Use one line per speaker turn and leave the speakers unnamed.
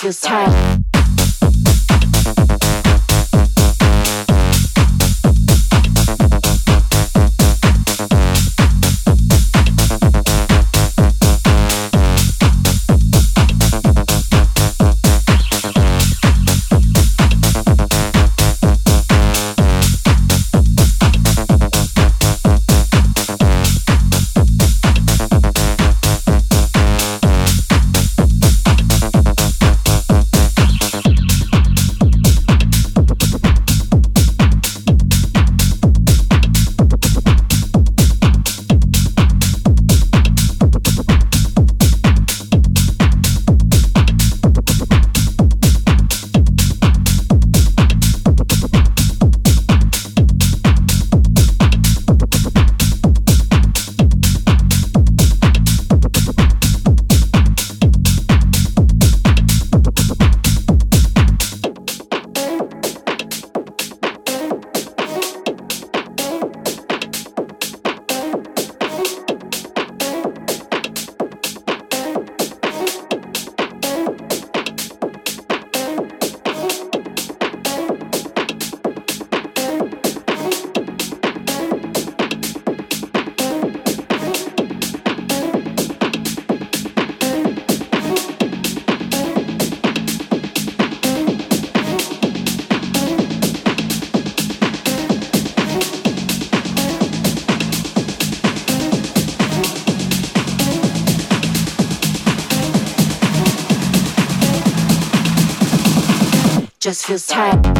Feels tight. Just feels tight.